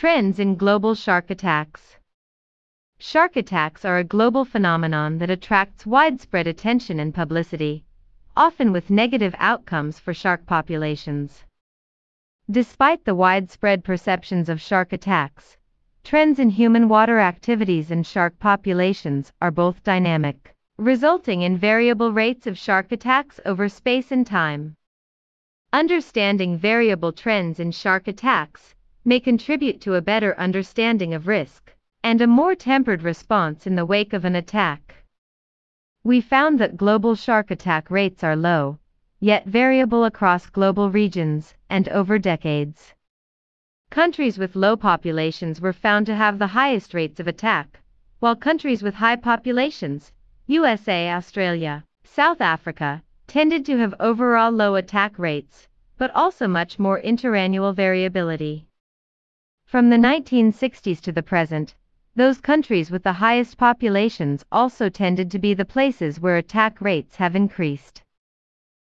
Trends in global shark attacks. Shark attacks are a global phenomenon that attracts widespread attention and publicity, often with negative outcomes for shark populations. Despite the widespread perceptions of shark attacks, trends in human water activities and shark populations are both dynamic, resulting in variable rates of shark attacks over space and time. Understanding variable trends in shark attacks may contribute to a better understanding of risk and a more tempered response in the wake of an attack. We found that global shark attack rates are low, yet variable across global regions and over decades. Countries with low populations were found to have the highest rates of attack, while countries with high populations, USA, Australia, South Africa, tended to have overall low attack rates, but also much more interannual variability. From the 1960s to the present, those countries with the highest populations also tended to be the places where attack rates have increased.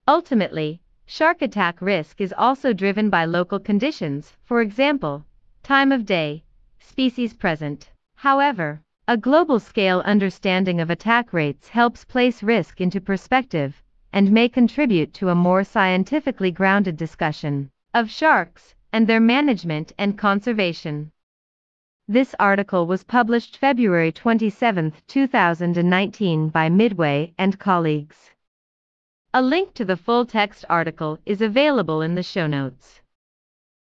Ultimately, shark attack risk is also driven by local conditions, for example, time of day, species present. However, a global scale understanding of attack rates helps place risk into perspective and may contribute to a more scientifically grounded discussion of sharks and their management and conservation. This article was published February 27, 2019 by Midway and colleagues. A link to the full text article is available in the show notes.